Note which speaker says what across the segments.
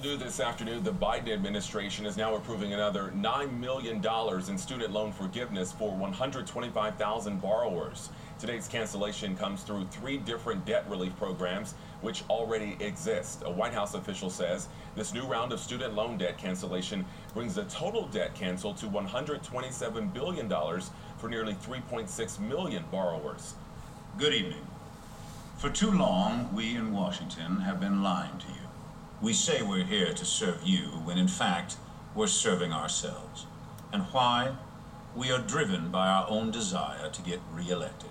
Speaker 1: New this afternoon, the Biden administration is now approving another $9 million in student loan forgiveness for 125,000 borrowers. Today's cancellation comes through three different debt relief programs which already exist. A White House official says this new round of student loan debt cancellation brings the total debt canceled to $127 billion for nearly 3.6 million borrowers.
Speaker 2: Good evening. For too long, we in Washington have been lying to you. We say we're here to serve you when in fact we're serving ourselves. And why? We are driven by our own desire to get reelected.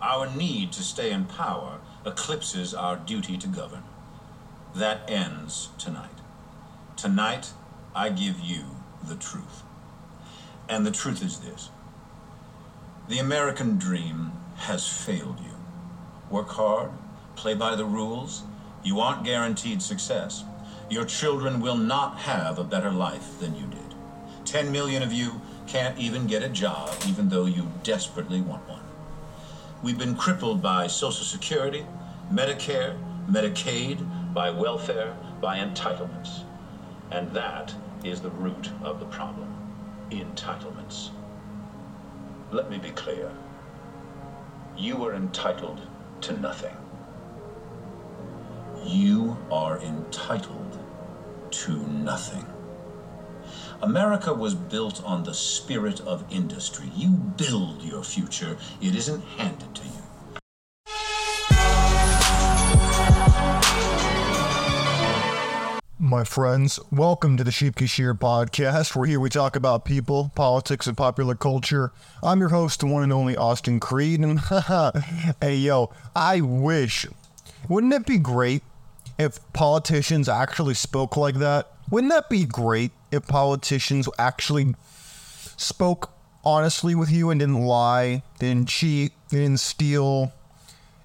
Speaker 2: Our need to stay in power eclipses our duty to govern. That ends tonight. Tonight, I give you the truth. And the truth is this the American dream has failed you. Work hard, play by the rules, you aren't guaranteed success. Your children will not have a better life than you did. 10 million of you can't even get a job, even though you desperately want one. We've been crippled by Social Security, Medicare, Medicaid, by welfare, by entitlements. And that is the root of the problem entitlements. Let me be clear. You are entitled to nothing. You are entitled to nothing. America was built on the spirit of industry. You build your future, it isn't handed to you.
Speaker 3: My friends, welcome to the Sheep Kashir podcast, where here we talk about people, politics, and popular culture. I'm your host, the one and only Austin Creed, and hey yo, I wish, wouldn't it be great if politicians actually spoke like that? Wouldn't that be great if politicians actually spoke honestly with you and didn't lie, didn't cheat, didn't steal,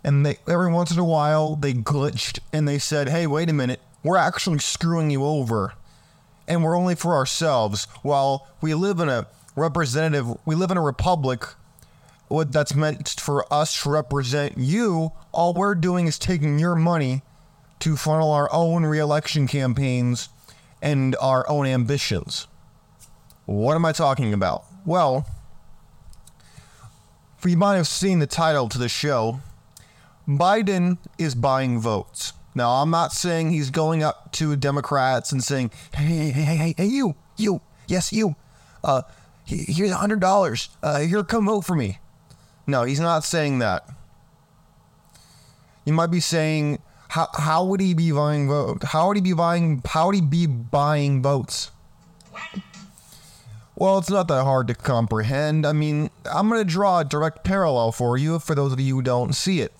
Speaker 3: and they every once in a while they glitched and they said, "Hey, wait a minute, we're actually screwing you over, and we're only for ourselves." While we live in a representative, we live in a republic. What that's meant for us to represent you, all we're doing is taking your money to funnel our own reelection campaigns and our own ambitions. What am I talking about? Well, you might have seen the title to the show. Biden is buying votes. Now, I'm not saying he's going up to Democrats and saying, "Hey, hey, hey, hey, hey, you, you, yes, you, uh, here's a hundred dollars. Uh, here, come vote for me." No, he's not saying that. You might be saying, "How how would he be buying vote? How would he be buying? How would he be buying votes?" Well, it's not that hard to comprehend. I mean, I'm going to draw a direct parallel for you for those of you who don't see it.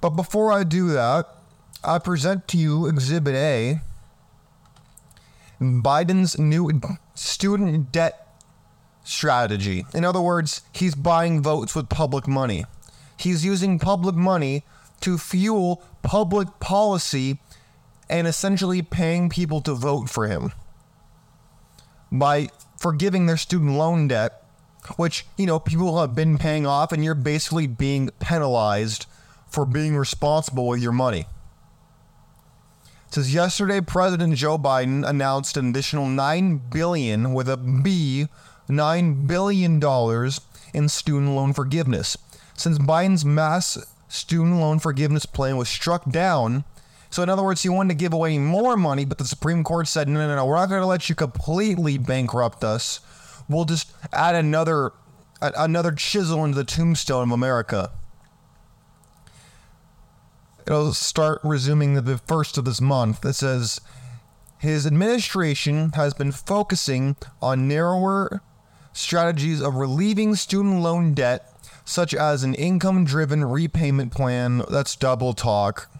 Speaker 3: But before I do that, I present to you Exhibit A Biden's new student debt strategy. In other words, he's buying votes with public money. He's using public money to fuel public policy and essentially paying people to vote for him by forgiving their student loan debt, which, you know, people have been paying off, and you're basically being penalized for being responsible with your money. Says yesterday, President Joe Biden announced an additional nine billion with a B, nine billion dollars in student loan forgiveness. Since Biden's mass student loan forgiveness plan was struck down, so in other words, he wanted to give away more money, but the Supreme Court said, no, no, no, we're not going to let you completely bankrupt us. We'll just add another another chisel into the tombstone of America. It'll start resuming the first of this month. It says his administration has been focusing on narrower strategies of relieving student loan debt, such as an income driven repayment plan. That's double talk.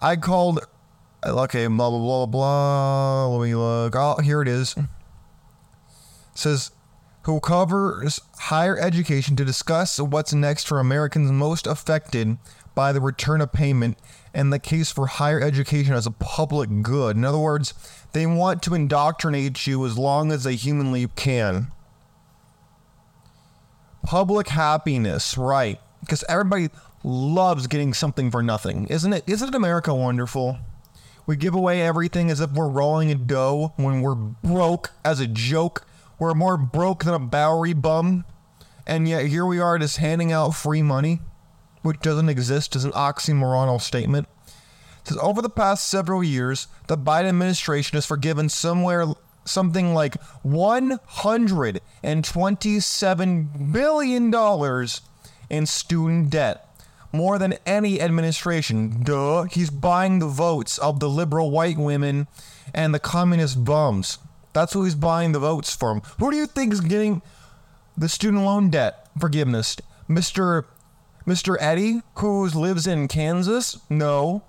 Speaker 3: I called, okay, blah, blah, blah, blah. Let me look. Oh, here it is. It says, who covers higher education to discuss what's next for Americans most affected by the return of payment and the case for higher education as a public good. In other words, they want to indoctrinate you as long as they humanly can. Public happiness, right? Because everybody loves getting something for nothing, isn't it? Isn't America wonderful? We give away everything as if we're rolling in dough when we're broke as a joke. We're more broke than a Bowery bum. And yet here we are just handing out free money, which doesn't exist as an oxymoronal statement. It says over the past several years, the Biden administration has forgiven somewhere something like 127 billion dollars in student debt. More than any administration. Duh. He's buying the votes of the liberal white women and the communist bums. That's who he's buying the votes from. Who do you think is getting the student loan debt forgiveness? Mr. Mr. Eddie, who lives in Kansas? No.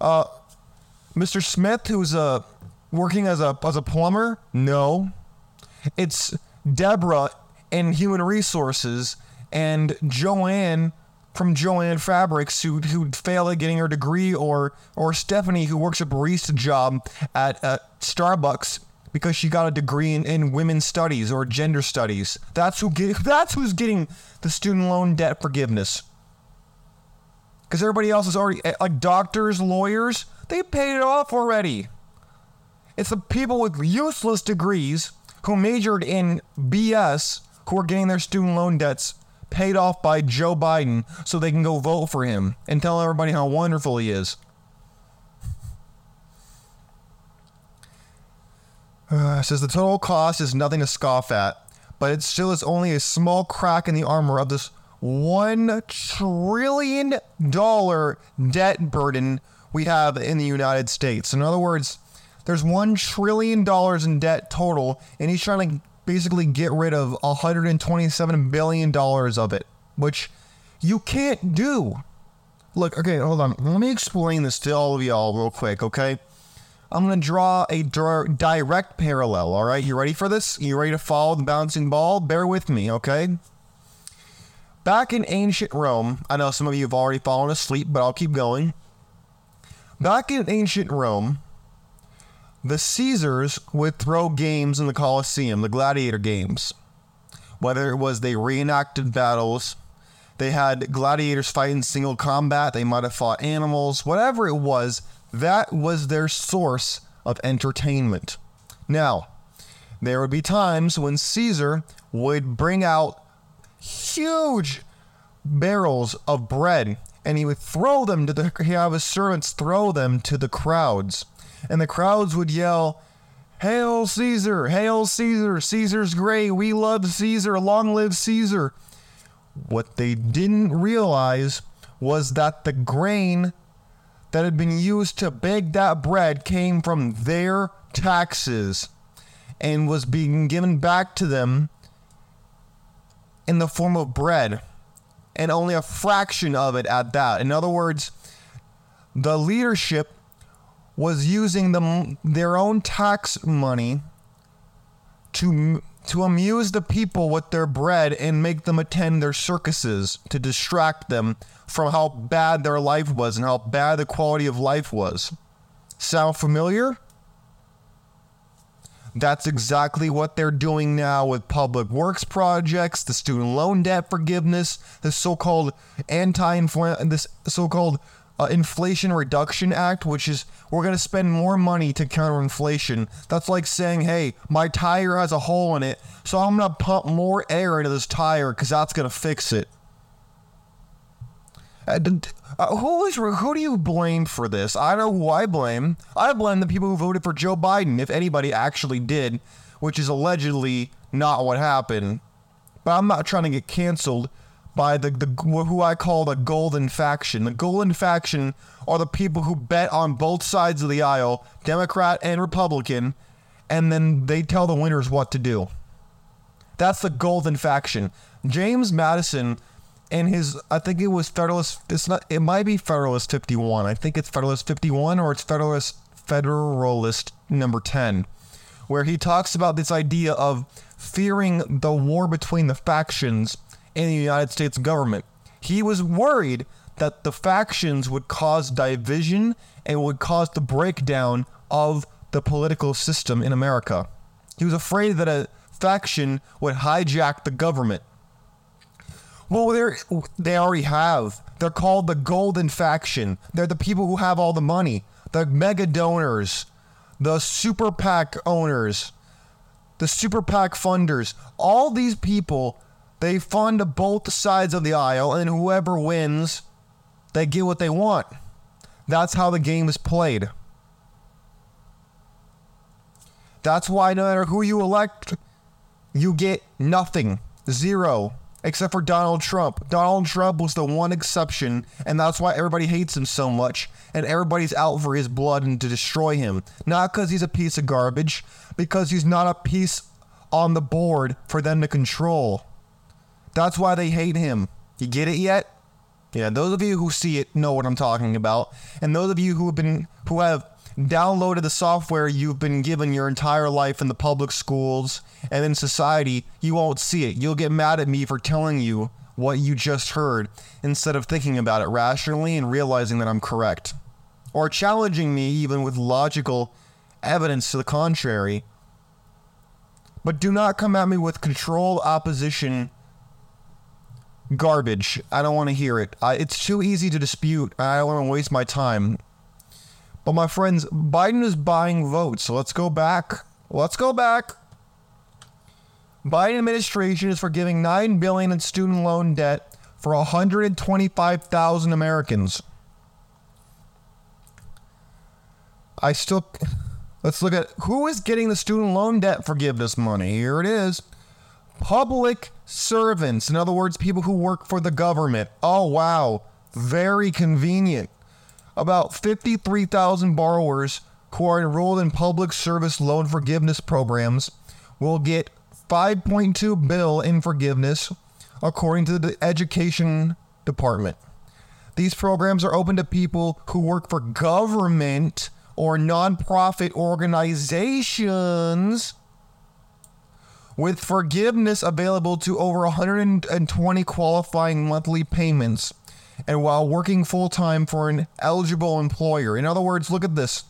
Speaker 3: Uh, Mr. Smith, who's uh, working as a as a plumber? No. It's Deborah in human resources and Joanne from Jo-Ann Fabrics who who failed at getting her degree, or or Stephanie who works a barista job at uh, Starbucks because she got a degree in, in women's studies or gender studies. That's who get, that's who's getting the student loan debt forgiveness. Because everybody else is already eh, like doctors, lawyers, they paid it off already. It's the people with useless degrees who majored in BS who are getting their student loan debts paid off by Joe Biden so they can go vote for him and tell everybody how wonderful he is. Uh, says the total cost is nothing to scoff at, but it still is only a small crack in the armor of this one trillion dollar debt burden we have in the United States. In other words, there's one trillion dollars in debt total, and he's trying to basically get rid of 127 billion dollars of it, which you can't do. Look, okay, hold on. Let me explain this to all of y'all real quick, okay? I'm to draw a direct parallel, all right? You ready for this? You ready to follow the bouncing ball? Bear with me, okay? Back in ancient Rome, I know some of you have already fallen asleep, but I'll keep going. Back in ancient Rome, the Caesars would throw games in the Colosseum, the gladiator games. Whether it was they reenacted battles, they had gladiators fight in single combat, they might have fought animals, whatever it was, that was their source of entertainment. Now, there would be times when Caesar would bring out huge barrels of bread and he would throw them to the he have his servants throw them to the crowds and the crowds would yell hail caesar! Hail caesar! Caesar's great! We love caesar! Long live caesar! What they didn't realize was that the grain that had been used to bake that bread came from their taxes and was being given back to them in the form of bread, and only a fraction of it at that. In other words, the leadership was using the, their own tax money to to amuse the people with their bread and make them attend their circuses to distract them from how bad their life was and how bad the quality of life was. Sound familiar? That's exactly what they're doing now with public works projects, the student loan debt forgiveness, the so-called anti this so-called uh, Inflation Reduction Act, which is we're going to spend more money to counter inflation. That's like saying, hey, my tire has a hole in it, so I'm going to pump more air into this tire because that's going to fix it. Uh, who is who do you blame for this? I know who I blame. I blame the people who voted for Joe Biden, if anybody actually did, which is allegedly not what happened. But I'm not trying to get canceled by the, the who I call the golden faction. The golden faction are the people who bet on both sides of the aisle, Democrat and Republican, and then they tell the winners what to do. That's the golden faction. James Madison and his I think it was Federalist it's not it might be Federalist 51. I think it's Federalist 51 or it's Federalist Federalist number 10 where he talks about this idea of fearing the war between the factions in the United States government. He was worried that the factions would cause division and would cause the breakdown of the political system in America. He was afraid that a faction would hijack the government well, they're they already have. They're called the Golden Faction. They're the people who have all the money. the mega donors, the super PAC owners, the super PAC funders, all these people, they fund both sides of the aisle, and whoever wins, they get what they want. That's how the game is played. That's why no matter who you elect, you get nothing. Zero. Except for Donald Trump. Donald Trump was the one exception, and that's why everybody hates him so much, and everybody's out for his blood and to destroy him. Not because he's a piece of garbage, because he's not a piece on the board for them to control. That's why they hate him. You get it yet? Yeah, those of you who see it know what I'm talking about. And those of you who have been who have downloaded the software you've been given your entire life in the public schools and in society, you won't see it. You'll get mad at me for telling you what you just heard instead of thinking about it rationally and realizing that I'm correct. Or challenging me even with logical evidence to the contrary. But do not come at me with controlled opposition garbage. I don't want to hear it. I, it's too easy to dispute. I don't want to waste my time. But my friends, Biden is buying votes. So let's go back. Let's go back. Biden administration is forgiving 9 billion in student loan debt for 125,000 Americans. I still Let's look at who is getting the student loan debt forgiveness money. Here it is. Public servants. In other words, people who work for the government. Oh, wow. Very convenient about 53,000 borrowers who are enrolled in public service loan forgiveness programs will get 5.2 bill in forgiveness according to the education department. These programs are open to people who work for government or nonprofit organizations with forgiveness available to over 120 qualifying monthly payments and while working full time for an eligible employer. In other words, look at this.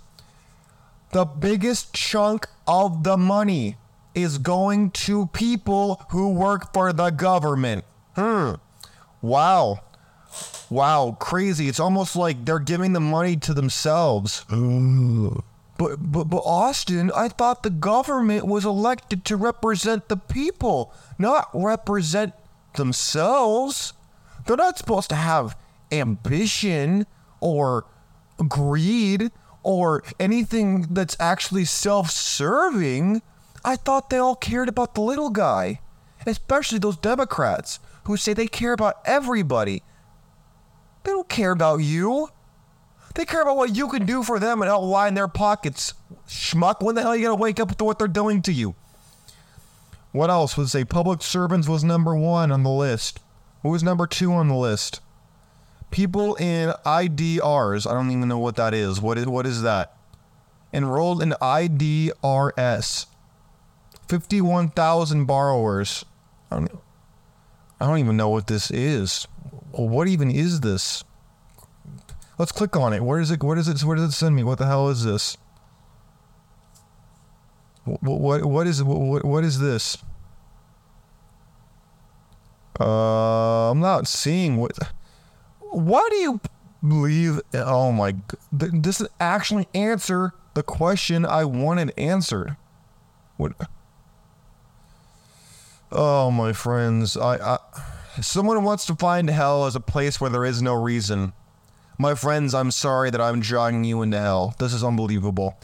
Speaker 3: The biggest chunk of the money is going to people who work for the government. Hmm. Wow. Wow, crazy. It's almost like they're giving the money to themselves. But, but but Austin, I thought the government was elected to represent the people, not represent themselves. They're not supposed to have ambition or greed or anything that's actually self serving. I thought they all cared about the little guy, especially those Democrats who say they care about everybody. They don't care about you. They care about what you can do for them and help line their pockets. Schmuck, when the hell are you gonna wake up to what they're doing to you? What else was say public servants was number one on the list? What was number two on the list? People in IDRs. I don't even know what that is. What is what is that? Enrolled in IDRS. 51,000 borrowers. I don't, I don't even know what this is. Well, What even is this? Let's click on it. Where is it? Where does it? Where does it send me? What the hell is this? What what, what is what, what is this? Uh, I'm not seeing what. Why do you believe? Oh my! This actually answer the question I wanted answered. What? Oh my friends, I, I someone wants to find hell as a place where there is no reason. My friends, I'm sorry that I'm dragging you into hell. This is unbelievable.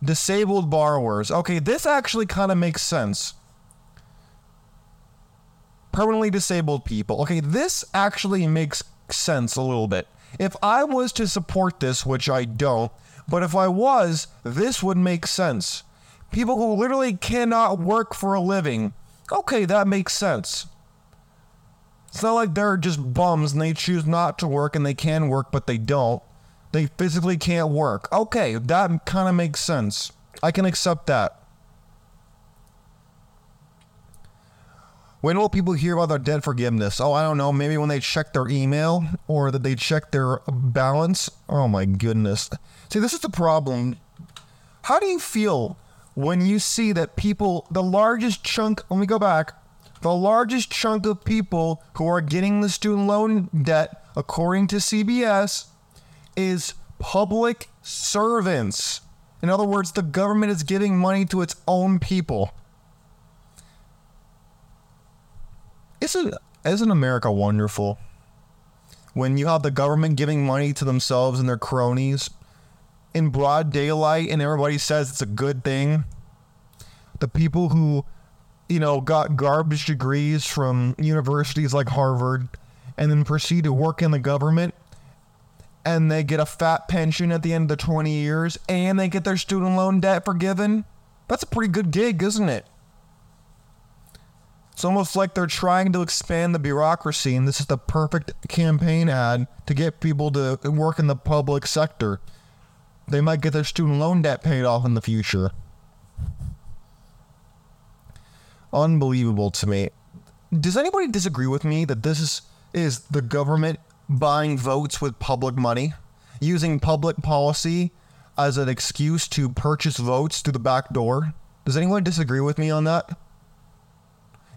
Speaker 3: Disabled borrowers. Okay, this actually kind of makes sense. Permanently disabled people. Okay, this actually makes sense a little bit. If I was to support this, which I don't, but if I was, this would make sense. People who literally cannot work for a living. Okay, that makes sense. It's not like they're just bums and they choose not to work and they can work, but they don't. They physically can't work. Okay, that kind of makes sense. I can accept that. When will people hear about their debt forgiveness? Oh, I don't know. Maybe when they check their email or that they check their balance. Oh my goodness. See, this is the problem. How do you feel when you see that people, the largest chunk, let me go back, the largest chunk of people who are getting the student loan debt, according to CBS, is public servants. In other words, the government is giving money to its own people. Isn't isn't America wonderful? When you have the government giving money to themselves and their cronies in broad daylight and everybody says it's a good thing. The people who, you know, got garbage degrees from universities like Harvard and then proceed to work in the government and they get a fat pension at the end of the 20 years and they get their student loan debt forgiven. That's a pretty good gig, isn't it? It's almost like they're trying to expand the bureaucracy, and this is the perfect campaign ad to get people to work in the public sector. They might get their student loan debt paid off in the future. Unbelievable to me. Does anybody disagree with me that this is, is the government buying votes with public money, using public policy as an excuse to purchase votes through the back door? Does anyone disagree with me on that?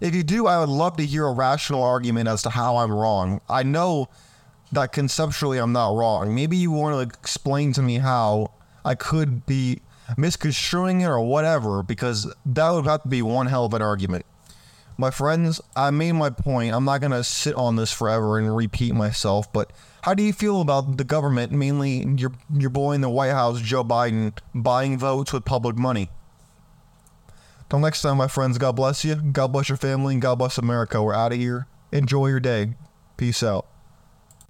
Speaker 3: If you do, I would love to hear a rational argument as to how I'm wrong. I know that conceptually I'm not wrong. Maybe you want to explain to me how I could be misconstruing it or whatever, because that would have to be one hell of an argument. My friends, I made my point. I'm not going to sit on this forever and repeat myself, but how do you feel about the government, mainly your, your boy in the White House, Joe Biden, buying votes with public money? Till next time, my friends, God bless you. God bless your family and God bless America. We're out of here. Enjoy your day. Peace out.